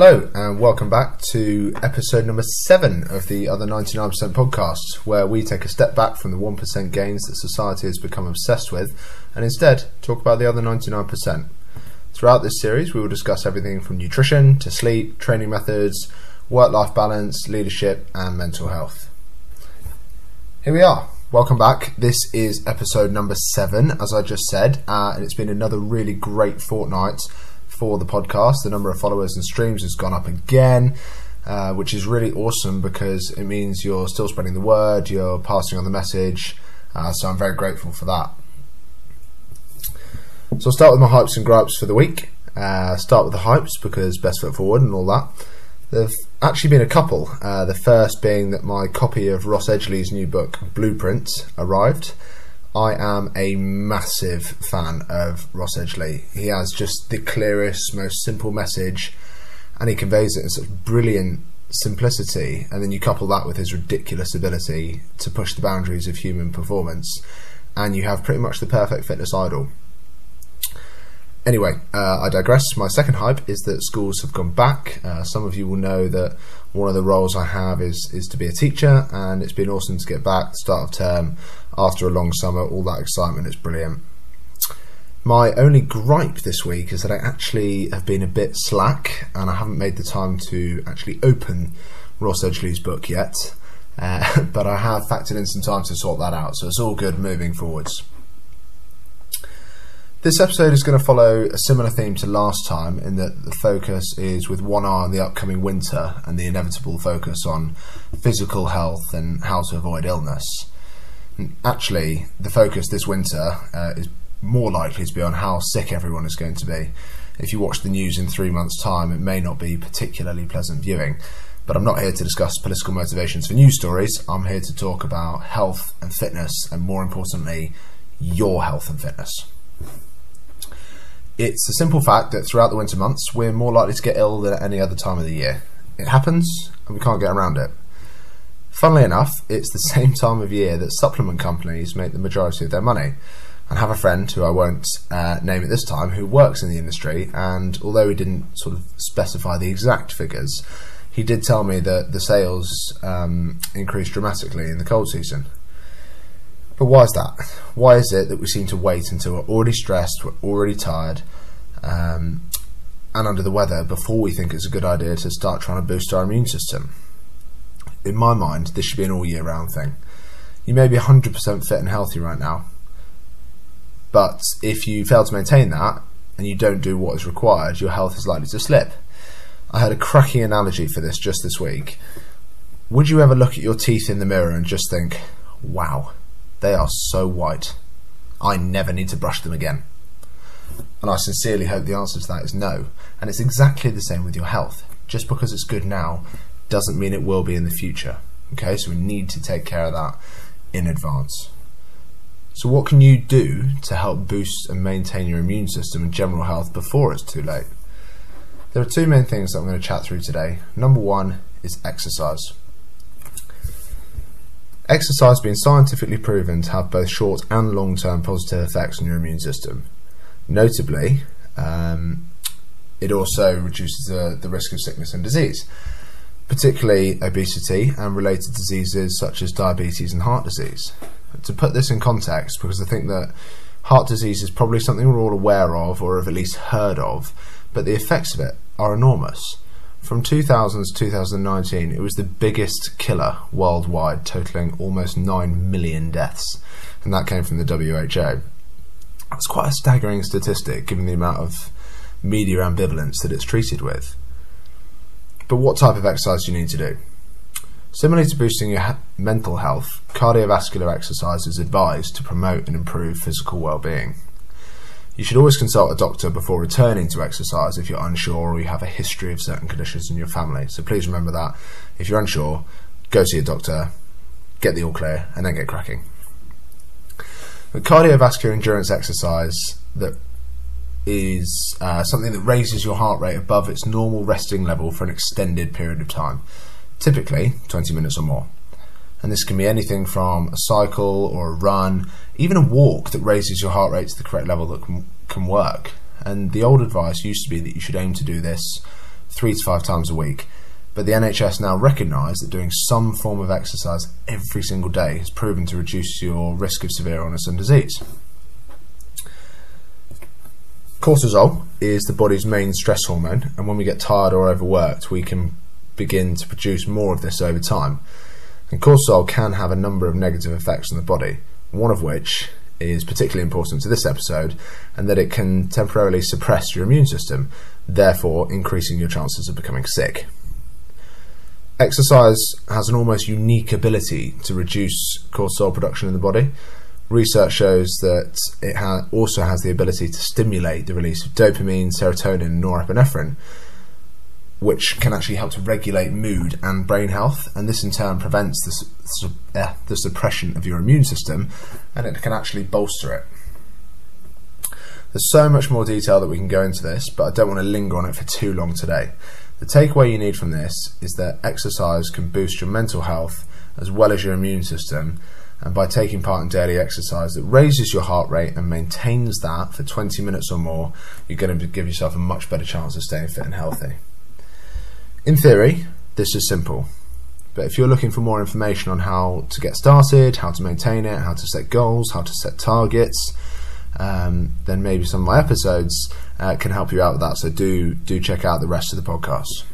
Hello, and welcome back to episode number seven of the Other 99% podcast, where we take a step back from the 1% gains that society has become obsessed with and instead talk about the other 99%. Throughout this series, we will discuss everything from nutrition to sleep, training methods, work life balance, leadership, and mental health. Here we are. Welcome back. This is episode number seven, as I just said, uh, and it's been another really great fortnight for the podcast. The number of followers and streams has gone up again, uh, which is really awesome because it means you're still spreading the word, you're passing on the message. Uh, so I'm very grateful for that. So I'll start with my hypes and gripes for the week. Uh, start with the hypes because best foot forward and all that. There've actually been a couple. Uh, the first being that my copy of Ross Edgley's new book, Blueprint, arrived. I am a massive fan of Ross Edgley. He has just the clearest, most simple message, and he conveys it in such brilliant simplicity. And then you couple that with his ridiculous ability to push the boundaries of human performance, and you have pretty much the perfect fitness idol. Anyway, uh, I digress. My second hype is that schools have gone back. Uh, some of you will know that one of the roles I have is is to be a teacher, and it's been awesome to get back. Start of term, after a long summer, all that excitement is brilliant. My only gripe this week is that I actually have been a bit slack, and I haven't made the time to actually open Ross Edgley's book yet. Uh, but I have factored in some time to sort that out, so it's all good moving forwards. This episode is going to follow a similar theme to last time in that the focus is with one eye on the upcoming winter and the inevitable focus on physical health and how to avoid illness. Actually, the focus this winter uh, is more likely to be on how sick everyone is going to be. If you watch the news in three months' time, it may not be particularly pleasant viewing. But I'm not here to discuss political motivations for news stories. I'm here to talk about health and fitness, and more importantly, your health and fitness. It's a simple fact that throughout the winter months, we're more likely to get ill than at any other time of the year. It happens, and we can't get around it. Funnily enough, it's the same time of year that supplement companies make the majority of their money. I have a friend who I won't uh, name at this time who works in the industry, and although he didn't sort of specify the exact figures, he did tell me that the sales um, increased dramatically in the cold season. But why is that? Why is it that we seem to wait until we're already stressed, we're already tired, um, and under the weather before we think it's a good idea to start trying to boost our immune system? In my mind, this should be an all year round thing. You may be 100% fit and healthy right now, but if you fail to maintain that and you don't do what is required, your health is likely to slip. I had a cracking analogy for this just this week. Would you ever look at your teeth in the mirror and just think, wow, they are so white. I never need to brush them again. And I sincerely hope the answer to that is no. And it's exactly the same with your health. Just because it's good now doesn't mean it will be in the future. Okay, so we need to take care of that in advance. So, what can you do to help boost and maintain your immune system and general health before it's too late? There are two main things that I'm going to chat through today. Number one is exercise. Exercise has been scientifically proven to have both short and long term positive effects on your immune system. Notably, um, it also reduces the, the risk of sickness and disease, particularly obesity and related diseases such as diabetes and heart disease. To put this in context, because I think that heart disease is probably something we're all aware of or have at least heard of, but the effects of it are enormous. From 2000 to 2019, it was the biggest killer worldwide, totaling almost 9 million deaths, and that came from the WHO. That's quite a staggering statistic given the amount of media ambivalence that it's treated with. But what type of exercise do you need to do? Similarly to boosting your mental health, cardiovascular exercise is advised to promote and improve physical well-being. You should always consult a doctor before returning to exercise if you're unsure or you have a history of certain conditions in your family. So please remember that. If you're unsure, go see a doctor, get the all clear, and then get cracking. But cardiovascular endurance exercise that is uh, something that raises your heart rate above its normal resting level for an extended period of time, typically 20 minutes or more. And this can be anything from a cycle or a run, even a walk that raises your heart rate to the correct level that can, can work. And the old advice used to be that you should aim to do this three to five times a week. But the NHS now recognise that doing some form of exercise every single day has proven to reduce your risk of severe illness and disease. Cortisol is the body's main stress hormone, and when we get tired or overworked, we can begin to produce more of this over time. And cortisol can have a number of negative effects on the body, one of which is particularly important to this episode, and that it can temporarily suppress your immune system, therefore increasing your chances of becoming sick. Exercise has an almost unique ability to reduce cortisol production in the body. Research shows that it ha- also has the ability to stimulate the release of dopamine, serotonin, and norepinephrine, which can actually help to regulate mood and brain health, and this in turn prevents the, su- uh, the suppression of your immune system, and it can actually bolster it. There's so much more detail that we can go into this, but I don't want to linger on it for too long today. The takeaway you need from this is that exercise can boost your mental health as well as your immune system, and by taking part in daily exercise that raises your heart rate and maintains that for 20 minutes or more, you're going to give yourself a much better chance of staying fit and healthy. In theory, this is simple. But if you're looking for more information on how to get started, how to maintain it, how to set goals, how to set targets, um, then maybe some of my episodes uh, can help you out with that. So do do check out the rest of the podcast.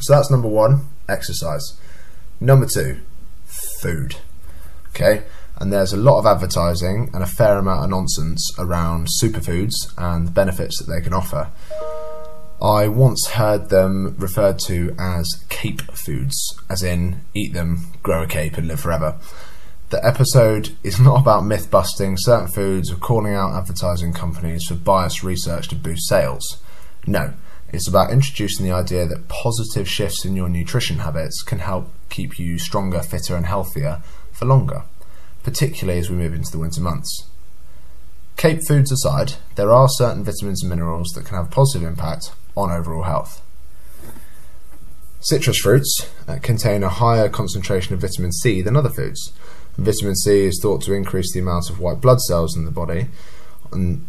So that's number one, exercise. Number two, food. Okay, and there's a lot of advertising and a fair amount of nonsense around superfoods and the benefits that they can offer. I once heard them referred to as cape foods, as in eat them, grow a cape, and live forever. The episode is not about myth busting certain foods or calling out advertising companies for biased research to boost sales. No, it's about introducing the idea that positive shifts in your nutrition habits can help keep you stronger, fitter, and healthier for longer, particularly as we move into the winter months. Cape foods aside, there are certain vitamins and minerals that can have a positive impact on overall health. Citrus fruits uh, contain a higher concentration of vitamin C than other foods. Vitamin C is thought to increase the amount of white blood cells in the body, and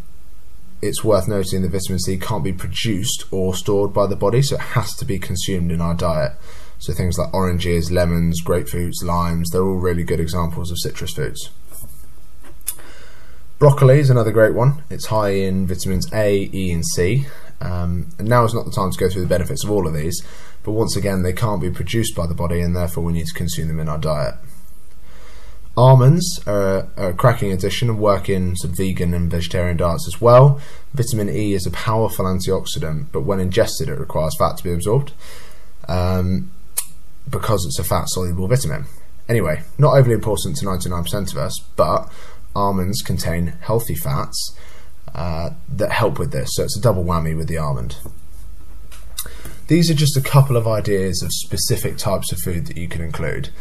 it's worth noting that vitamin C can't be produced or stored by the body, so it has to be consumed in our diet. So things like oranges, lemons, grapefruits, limes, they're all really good examples of citrus foods. Broccoli is another great one. It's high in vitamins A, E, and C. Um, and now is not the time to go through the benefits of all of these, but once again, they can't be produced by the body, and therefore we need to consume them in our diet. Almonds are a, cracking addition and work in some vegan and vegetarian diets as well. Vitamin E is a powerful antioxidant, but when ingested, it requires fat to be absorbed um, because it's a fat soluble vitamin. Anyway, not overly important to 99% of us, but almonds contain healthy fats uh, that help with this, so it's a double whammy with the almond. These are just a couple of ideas of specific types of food that you can include.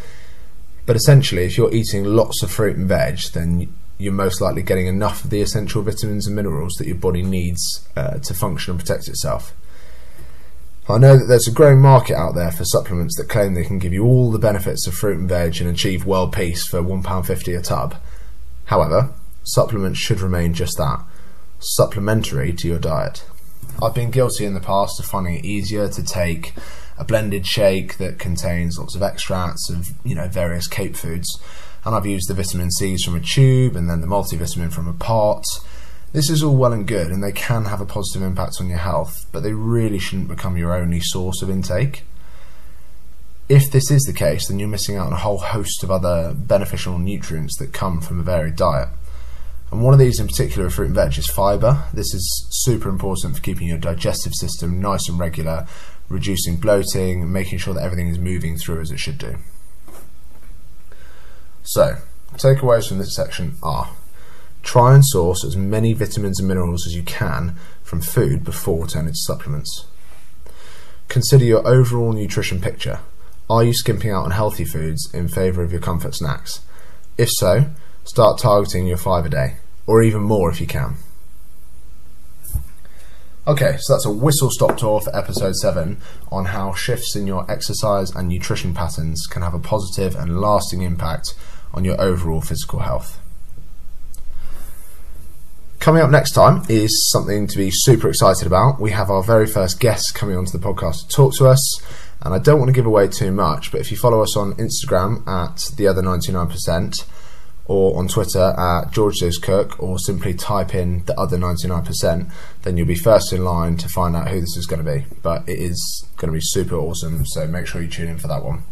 But essentially, if you're eating lots of fruit and veg, then you're most likely getting enough of the essential vitamins and minerals that your body needs uh, to function and protect itself. I know that there's a growing market out there for supplements that claim they can give you all the benefits of fruit and veg and achieve world peace for £1.50 a tub. However, supplements should remain just that supplementary to your diet. I've been guilty in the past of finding it easier to take a blended shake that contains lots of extracts of you know various cape foods, and I've used the vitamin C's from a tube and then the multivitamin from a pot. This is all well and good, and they can have a positive impact on your health, but they really shouldn't become your only source of intake. If this is the case, then you're missing out on a whole host of other beneficial nutrients that come from a varied diet. And one of these in particular, fruit and veg, is fibre. This is super important for keeping your digestive system nice and regular, reducing bloating, making sure that everything is moving through as it should do. So, takeaways from this section are try and source as many vitamins and minerals as you can from food before turning to supplements. Consider your overall nutrition picture. Are you skimping out on healthy foods in favour of your comfort snacks? If so, start targeting your five a day, or even more if you can. Okay, so that's a whistle stop tour for episode 7 on how shifts in your exercise and nutrition patterns can have a positive and lasting impact on your overall physical health. Coming up next time is something to be super excited about. We have our very first guest coming onto the podcast to talk to us, and I don't want to give away too much, but if you follow us on Instagram at the other 99%, or on Twitter at George Cook, or simply type in the other 99%, then you'll be first in line to find out who this is going to be. But it is going to be super awesome, so make sure you tune in for that one.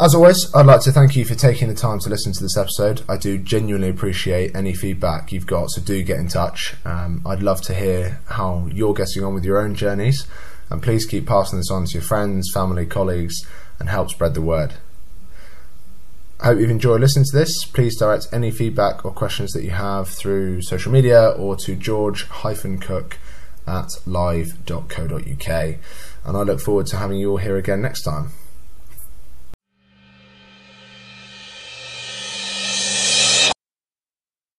As always, I'd like to thank you for taking the time to listen to this episode. I do genuinely appreciate any feedback you've got, so do get in touch. Um, I'd love to hear how you're getting on with your own journeys, and please keep passing this on to your friends, family, colleagues, and help spread the word. I hope you've enjoyed listening to this. Please direct any feedback or questions that you have through social media or to george-cook at live.co.uk. And I look forward to having you all here again next time.